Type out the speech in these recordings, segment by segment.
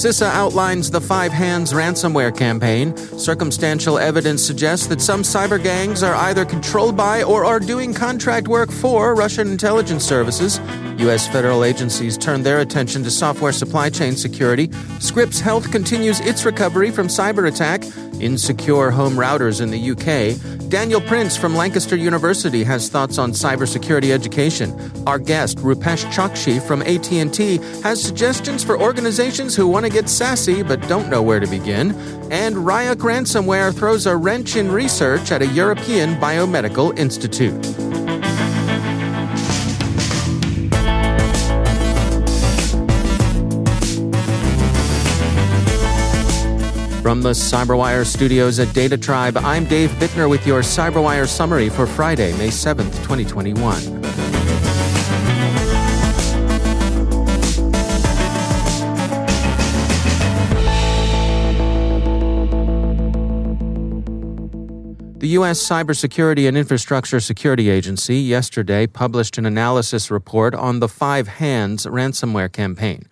CISA outlines the Five Hands ransomware campaign. Circumstantial evidence suggests that some cyber gangs are either controlled by or are doing contract work for Russian intelligence services. U.S. federal agencies turn their attention to software supply chain security. Scripps Health continues its recovery from cyber attack. Insecure home routers in the UK. Daniel Prince from Lancaster University has thoughts on cybersecurity education. Our guest, Rupesh Chokshi from AT&T, has suggestions for organizations who want to get SASE but don't know where to begin. And Ryuk ransomware throws a wrench in research at a European biomedical institute. From the CyberWire studios at Data Tribe, I'm Dave Bittner with your CyberWire summary for Friday, May 7th, 2021. The U.S. Cybersecurity and Infrastructure Security Agency yesterday published an analysis report on the Five Hands ransomware campaign.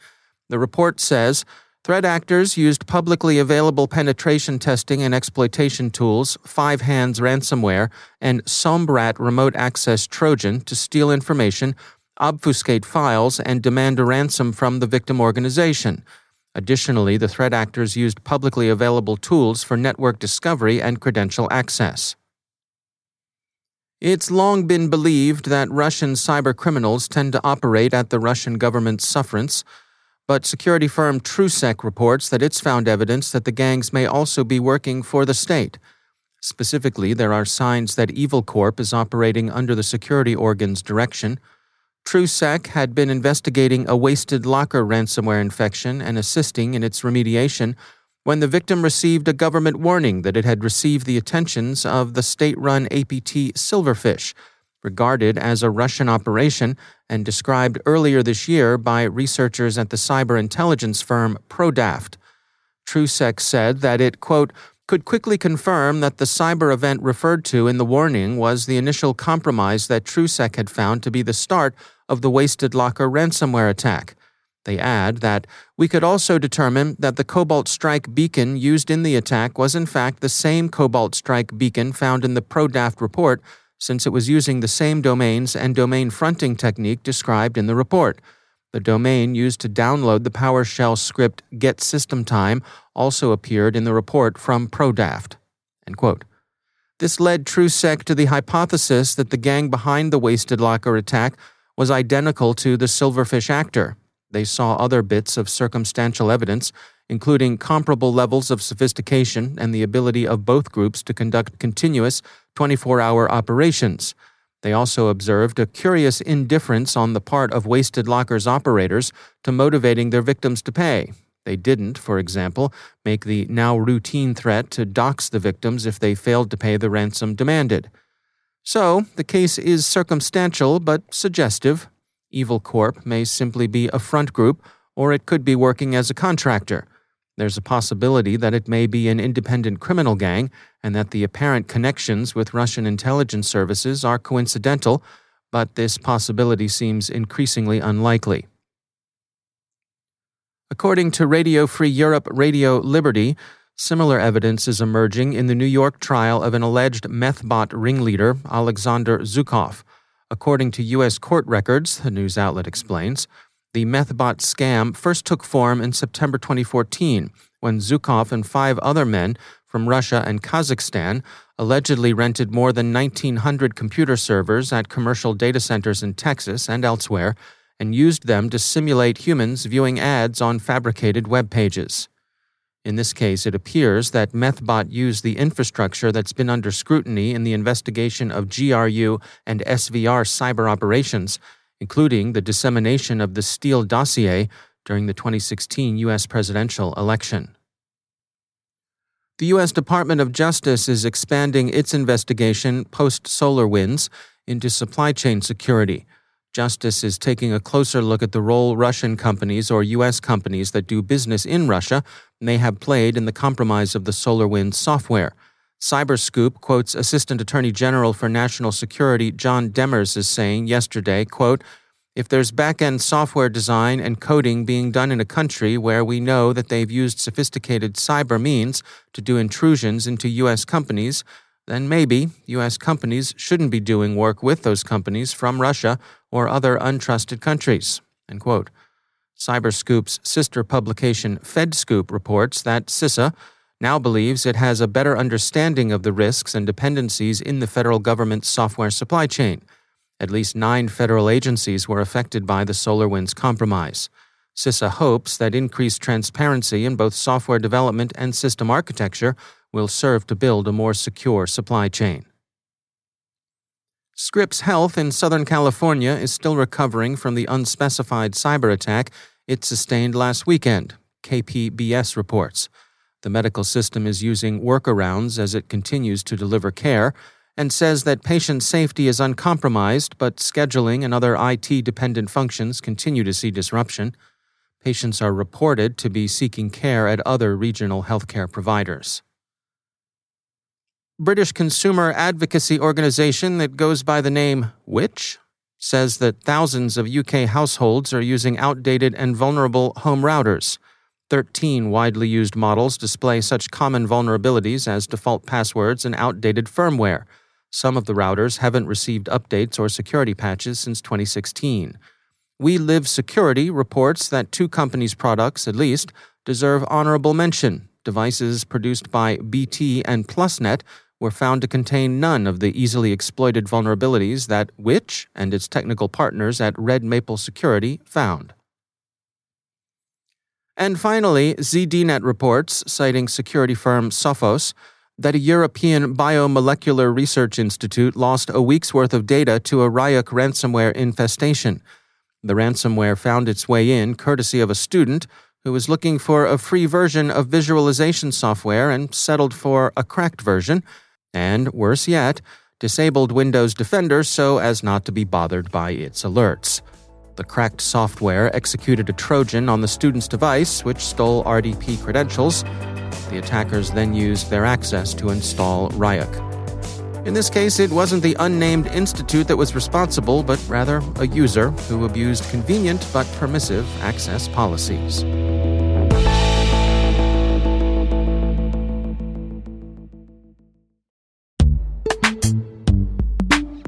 The report says Threat actors used publicly available penetration testing and exploitation tools, Five Hands ransomware, and SombRAT remote access Trojan to steal information, obfuscate files, and demand a ransom from the victim organization. Additionally, the threat actors used publicly available tools for network discovery and credential access. It's long been believed that Russian cybercriminals tend to operate at the Russian government's sufferance but security firm TrueSec reports that it's found evidence that the gangs may also be working for the state. Specifically, there are signs that Evil Corp is operating under the security organ's direction. TrueSec had been investigating a wasted locker ransomware infection and assisting in its remediation when the victim received a government warning that it had received the attentions of the state run APT Silverfish regarded as a Russian operation and described earlier this year by researchers at the cyber intelligence firm Prodaft. TrueSec said that it, quote, could quickly confirm that the cyber event referred to in the warning was the initial compromise that TrueSec had found to be the start of the Wasted Locker ransomware attack. They add that we could also determine that the Cobalt Strike beacon used in the attack was in fact the same Cobalt Strike beacon found in the Prodaft report since it was using the same domains and domain fronting technique described in the report. The domain used to download the PowerShell script getSystemTime also appeared in the report from Prodaft. This led TrueSec to the hypothesis that the gang behind the Wasted Locker attack was identical to the Silverfish actor. They saw other bits of circumstantial evidence, including comparable levels of sophistication and the ability of both groups to conduct continuous 24 hour operations. They also observed a curious indifference on the part of Wasted Locker's operators to motivating their victims to pay. They didn't, for example, make the now routine threat to dox the victims if they failed to pay the ransom demanded. So, the case is circumstantial but suggestive. Evil Corp may simply be a front group, or it could be working as a contractor. There's a possibility that it may be an independent criminal gang and that the apparent connections with Russian intelligence services are coincidental, but this possibility seems increasingly unlikely. According to Radio Free Europe Radio Liberty, similar evidence is emerging in the New York trial of an alleged methbot ringleader, Alexander Zhukov. According to U.S. court records, the news outlet explains, the Methbot scam first took form in September 2014 when Zhukov and five other men from Russia and Kazakhstan allegedly rented more than 1,900 computer servers at commercial data centers in Texas and elsewhere and used them to simulate humans viewing ads on fabricated web pages. In this case, it appears that Methbot used the infrastructure that's been under scrutiny in the investigation of GRU and SVR cyber operations including the dissemination of the Steele dossier during the 2016 U.S. presidential election. The U.S. Department of Justice is expanding its investigation post SolarWinds into supply chain security. Justice is taking a closer look at the role Russian companies or U.S. companies that do business in Russia may have played in the compromise of the SolarWinds software. Cyberscoop quotes Assistant Attorney General for National Security John Demers as saying yesterday, quote, if there's back-end software design and coding being done in a country where we know that they've used sophisticated cyber means to do intrusions into U.S. companies, then maybe U.S. companies shouldn't be doing work with those companies from Russia or other untrusted countries. End quote. Cyberscoop's sister publication FedScoop reports that CISA now believes it has a better understanding of the risks and dependencies in the federal government's software supply chain. At least nine federal agencies were affected by the SolarWinds compromise. CISA hopes that increased transparency in both software development and system architecture will serve to build a more secure supply chain. Scripps Health in Southern California is still recovering from the unspecified cyber attack it sustained last weekend, KPBS reports. The medical system is using workarounds as it continues to deliver care and says that patient safety is uncompromised, but scheduling and other IT dependent functions continue to see disruption. Patients are reported to be seeking care at other regional healthcare providers. British consumer advocacy organization that goes by the name Which says that thousands of UK households are using outdated and vulnerable home routers. 13 widely used models display such common vulnerabilities as default passwords and outdated firmware. Some of the routers haven't received updates or security patches since 2016. We Live Security reports that two companies' products, at least, deserve honorable mention. Devices produced by BT and PlusNet were found to contain none of the easily exploited vulnerabilities that Which and its technical partners at Red Maple Security found. And finally, ZDNet reports, citing security firm Sophos, that a European biomolecular research institute lost a week's worth of data to a Ryuk ransomware infestation. The ransomware found its way in courtesy of a student who was looking for a free version of visualization software and settled for a cracked version, and worse yet, disabled Windows Defender so as not to be bothered by its alerts. The cracked software executed a Trojan on the student's device, which stole RDP credentials. The attackers then used their access to install Ryuk. In this case, it wasn't the unnamed institute that was responsible, but rather a user who abused convenient but permissive access policies.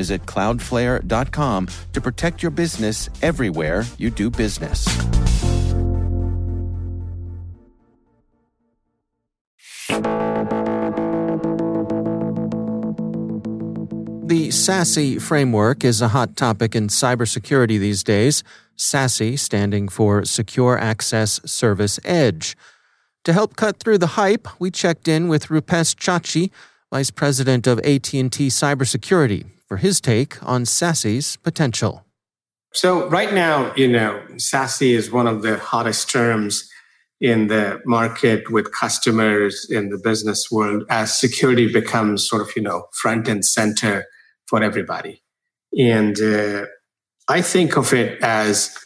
Visit cloudflare.com to protect your business everywhere you do business. The SASE framework is a hot topic in cybersecurity these days. SASE standing for Secure Access Service Edge. To help cut through the hype, we checked in with Rupesh Chokshi, Vice President of AT&T Cybersecurity, for his take on SASE's potential. So right now, you know, SASE is one of the hottest terms in the market with customers in the business world as security becomes sort of, you know, front and center for everybody. And uh, I think of it as,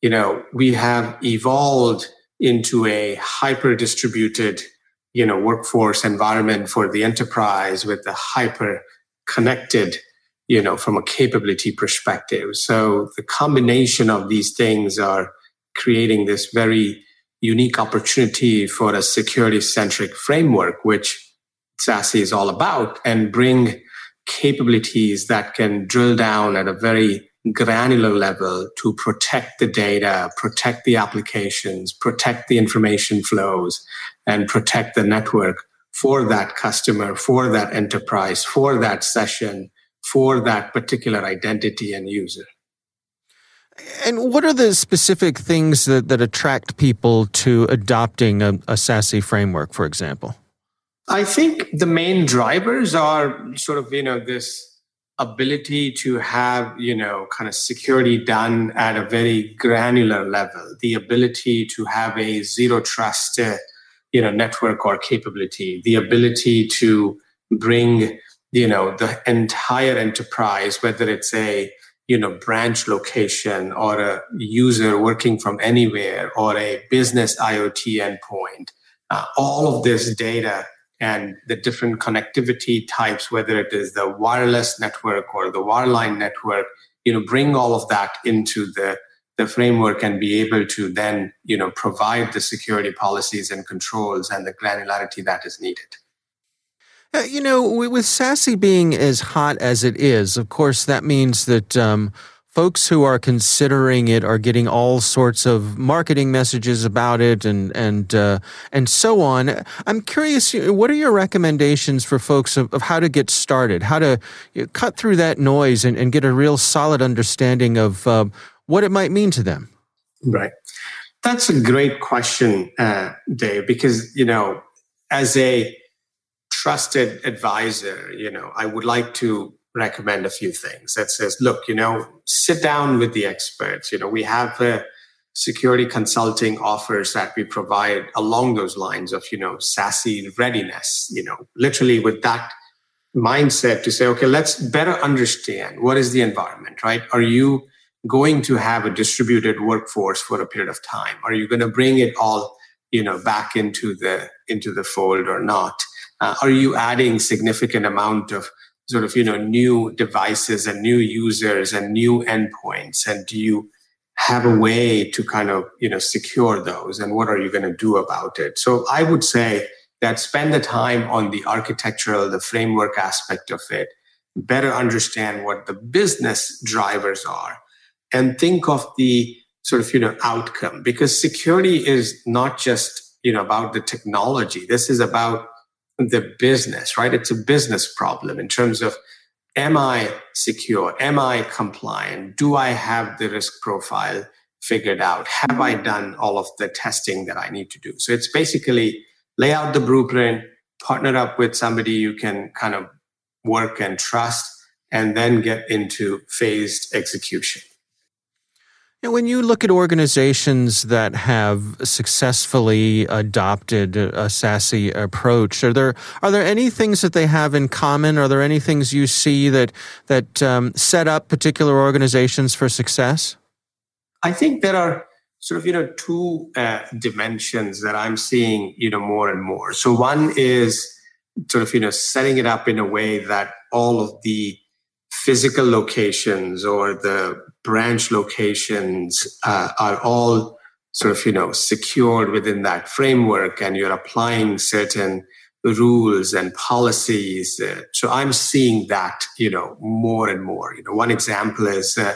you know, we have evolved into a hyper distributed, you know, workforce environment for the enterprise with the hyper connected, you know, from a capability perspective. So the combination of these things are creating this very unique opportunity for a security centric framework, which SASE is all about, and bring capabilities that can drill down at a very granular level to protect the data, protect the applications, protect the information flows, and protect the network for that customer, for that enterprise, for that session, for that particular identity and user. And what are the specific things that, that attract people to adopting a, a SASE framework, for example? I think the main drivers are sort of, you know, this ability to have, you know, kind of security done at a very granular level, the ability to have a zero trust, uh, you know, network or capability, the ability to bring, you know, the entire enterprise, whether it's a, you know, branch location or a user working from anywhere or a business IoT endpoint, uh, all of this data and the different connectivity types, whether it is the wireless network or the wireline network, you know, bring all of that into the, the framework and be able to then, you know, provide the security policies and controls and the granularity that is needed. Uh, you know, with SASE being as hot as it is, of course, that means that um, folks who are considering it are getting all sorts of marketing messages about it and and uh, and so on. I'm curious, what are your recommendations for folks of, of how to get started, how to you know, cut through that noise and, and, get a real solid understanding of uh, what it might mean to them? Right. That's a great question, uh, Dave, because you know, as a trusted advisor, you know, I would like to recommend a few things that says, look, you know, sit down with the experts. You know, we have the security consulting offers that we provide along those lines of, you know, SASE readiness, you know, literally with that mindset to say, okay, let's better understand what is the environment, right? Are you going to have a distributed workforce for a period of time? Are you going to bring it all, you know, back into the into the fold or not? Uh, are you adding significant amount of sort of you know new devices and new users and new endpoints? And do you have a way to kind of you know secure those? And what are you going to do about it? So i would say that spend the time on the architectural the framework aspect of it better understand what the business drivers are and think of the sort of you know outcome. Because security is not just you know about the technology. This is about the business, right? It's a business problem in terms of am I secure? Am I compliant? Do I have the risk profile figured out? Have I done all of the testing that I need to do? So it's basically lay out the blueprint, partner up with somebody you can kind of work and trust, and then get into phased execution. When you look at organizations that have successfully adopted a SASE approach, are there are there any things that they have in common? Are there any things you see that that um, set up particular organizations for success? I think there are sort of you know two uh, dimensions that I'm seeing you know more and more. So one is sort of you know setting it up in a way that all of the physical locations or the branch locations uh, are all sort of you know secured within that framework and you're applying certain rules and policies uh, so i'm seeing that you know more and more. You know one example is uh,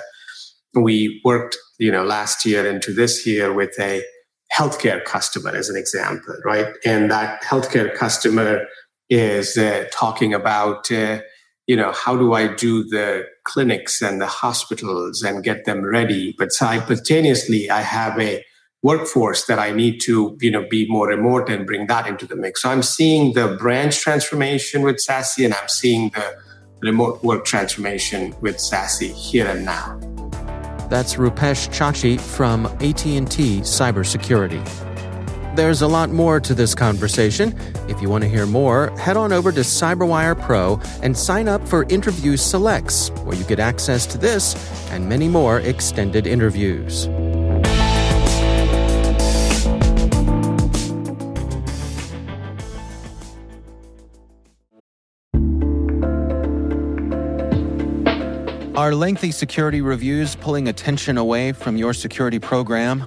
we worked you know last year into this year with a healthcare customer as an example right? And that healthcare customer is uh, talking about uh, you know how do i do the clinics and the hospitals and get them ready? But simultaneously i have a workforce that i need to you know be more remote and bring that into the mix. So i'm seeing the branch transformation with SASE and i'm seeing the remote work transformation with SASE here and now. That's Rupesh Chokshi from AT&T Cybersecurity. There's a lot more to this conversation. If you want to hear more, head on over to CyberWire Pro and sign up for Interview Selects, where you get access to this and many more extended interviews. Are lengthy security reviews pulling attention away from your security program?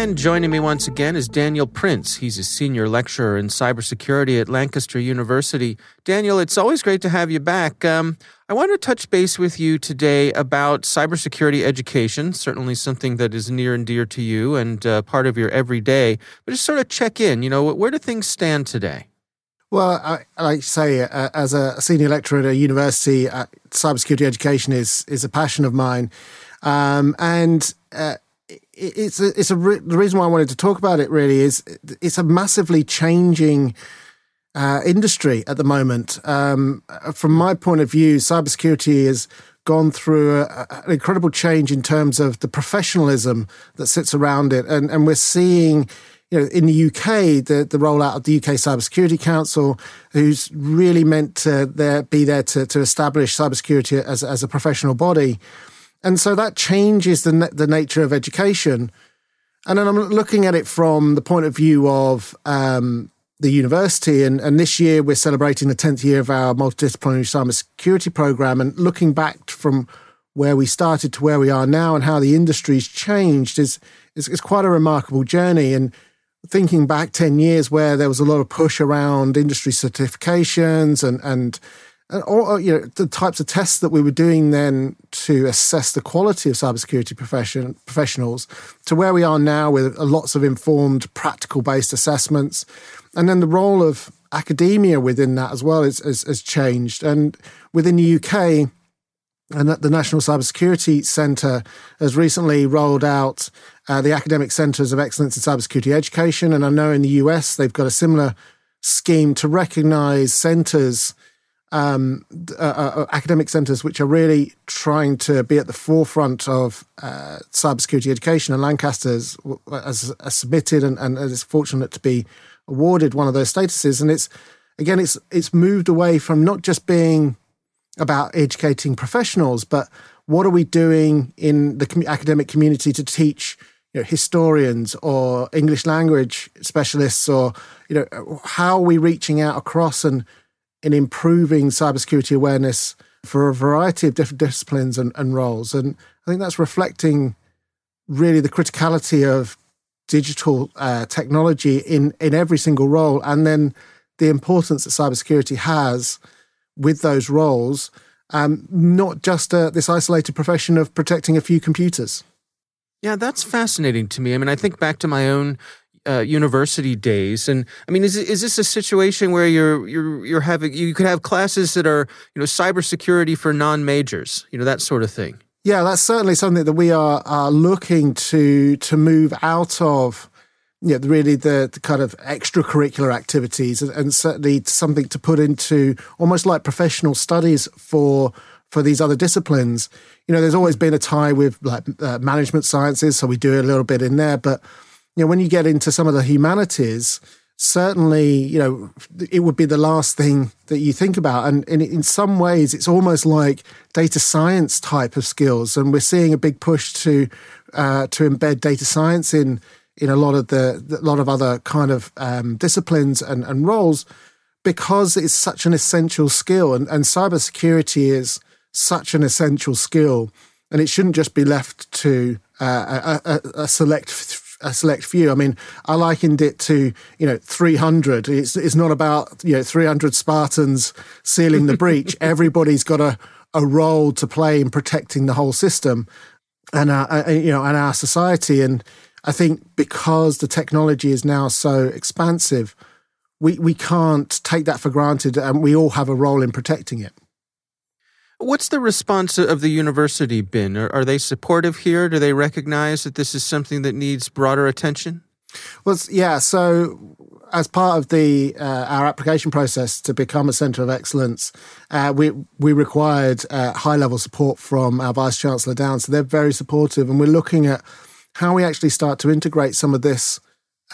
And joining me once again is Daniel Prince. He's a senior lecturer in cybersecurity at Lancaster University. Daniel, it's always great to have you back. Um, I want to touch base with you today about cybersecurity education, certainly something that is near and dear to you and uh, part of your everyday, but just sort of check in. You know, where do things stand today? Well, I, like say, uh, as a senior lecturer at a university, uh, cybersecurity education is is a passion of mine, um, and uh, it's a, it's a re- the reason why I wanted to talk about it really is it's a massively changing uh, industry at the moment. Um, from my point of view, cybersecurity has gone through a, an incredible change in terms of the professionalism that sits around it, and and we're seeing. You know, in the UK, the, the rollout of the UK Cybersecurity Council, who's really meant to there, be there to, to establish cybersecurity as, as a professional body. And so that changes the, the nature of education. And then I'm looking at it from the point of view of um, the university. And, and this year we're celebrating the 10th year of our multidisciplinary cybersecurity program. And looking back from where we started to where we are now and how the industry's changed is, is, is quite a remarkable journey. And thinking back 10 years where there was a lot of push around industry certifications and, and or you know the types of tests that we were doing then to assess the quality of cybersecurity profession professionals to where we are now with lots of informed practical based assessments and then the role of academia within that as well has changed and within the UK and the National Cybersecurity Centre has recently rolled out uh, the Academic Centres of Excellence in Cybersecurity Education. And I know in the US they've got a similar scheme to recognise centres um, uh, uh, academic centres which are really trying to be at the forefront of uh, cybersecurity education. And Lancaster's has, has submitted and, and is fortunate to be awarded one of those statuses. And it's again, it's it's moved away from not just being about educating professionals, but what are we doing in the com- academic community to teach you know, historians or English language specialists, or you know, how are we reaching out across and in improving cybersecurity awareness for a variety of different disciplines and, and roles? And I think that's reflecting really the criticality of digital uh, technology in in every single role, and then the importance that cybersecurity has with those roles. Um, not just uh, this isolated profession of protecting a few computers. Yeah, that's fascinating to me. I mean, I think back to my own uh, university days, and I mean, is is this a situation where you're you're you're having you could have classes that are you know cybersecurity for non majors, you know that sort of thing? Yeah, that's certainly something that we are, looking to to move out of. Know, really the, the kind of extracurricular activities and, and certainly something to put into almost like professional studies for for these other disciplines. You know, there's always been a tie with like uh, management sciences, so we do a little bit in there. But know, when you get into some of the humanities, certainly, you know, it would be the last thing that you think about. And in, some ways, it's almost like data science type of skills. And we're seeing a big push to uh, to embed data science in in a lot of the a lot of other kind of um, disciplines and, and roles because it's such an essential skill. And, and cybersecurity is such an essential skill. And it shouldn't just be left to uh, a, a select a select few. I mean, I likened it to you know 300. It's it's not about you know 300 Spartans sealing the breach. Everybody's got a a role to play in protecting the whole system and our, uh, you know and our society. And I think because the technology is now so expansive, we we can't take that for granted, and we all have a role in protecting it. What's the response of the university been? Are, are, they supportive here? Do they recognize that this is something that needs broader attention? Well, yeah. So, as part of the uh, our application process to become a centre of excellence, uh, we we required uh, high level support from our vice chancellor down. So they're very supportive, and we're looking at how we actually start to integrate some of this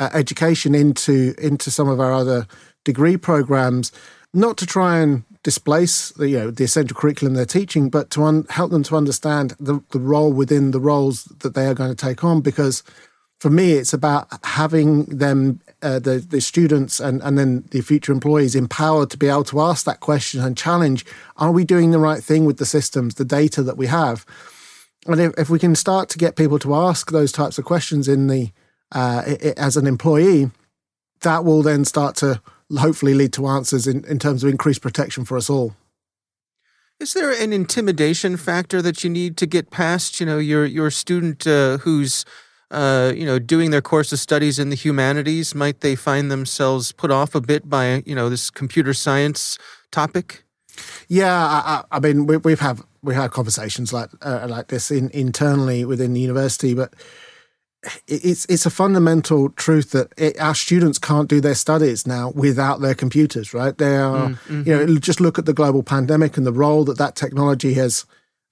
uh, education into into some of our other degree programs, not to try and displace the you know the essential curriculum they're teaching, but to un- help them to understand the, the role within the roles that they are going to take on. Because for me, it's about having them, uh, the the students, and and then the future employees empowered to be able to ask that question and challenge: Are we doing the right thing with the systems, the data that we have? And if, if we can start to get people to ask those types of questions in the uh, as an employee, that will then start to hopefully lead to answers in, in terms of increased protection for us all. Is there an intimidation factor that you need to get past? You know, your your student uh, who's uh, you know doing their course of studies in the humanities might they find themselves put off a bit by you know this computer science topic? Yeah, I, I mean we, we've had we had conversations like uh, like this in, internally within the university, but it's it's a fundamental truth that it, our students can't do their studies now without their computers, right? They are, mm-hmm. you know, just look at the global pandemic and the role that that technology has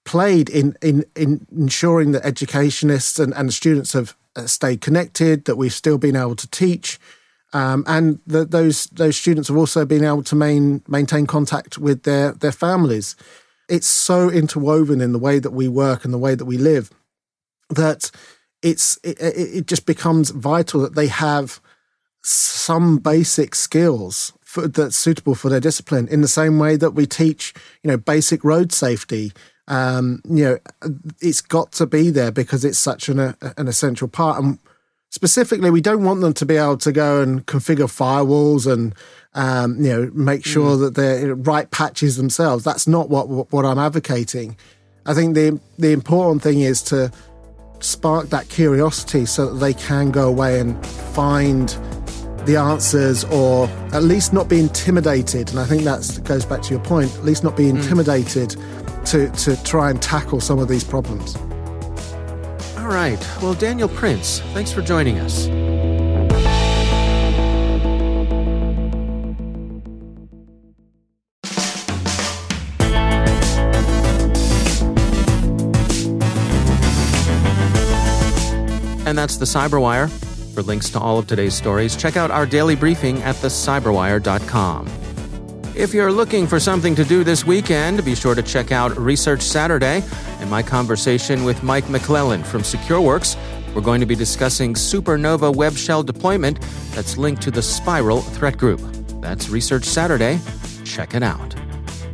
played in in, in ensuring that educationists and, and students have uh, stayed connected, that we've still been able to teach, um, and that those those students have also been able to main, maintain contact with their their families. It's so interwoven in the way that we work and the way that we live that it's it, it just becomes vital that they have some basic skills for, that's suitable for their discipline. In the same way that we teach, you know, basic road safety. Um, you know, it's got to be there because it's such an an essential part. And specifically, we don't want them to be able to go and configure firewalls and um, you know make sure mm. that they're right patches themselves. That's not what what I'm advocating. I think the the important thing is to spark that curiosity so that they can go away and find the answers or at least not be intimidated. And I think that goes back to your point, at least not be hmm. intimidated mm. to, to try and tackle some of these problems. All right. Well, Daniel Prince, thanks for joining us. And that's the Cyberwire. For links to all of today's stories, check out our daily briefing at thecyberwire.com. If you're looking for something to do this weekend, be sure to check out Research Saturday and my conversation with Mike McLellan from SecureWorks we're going to be discussing supernova web shell deployment that's linked to the Spiral threat group. That's Research Saturday. Check it out.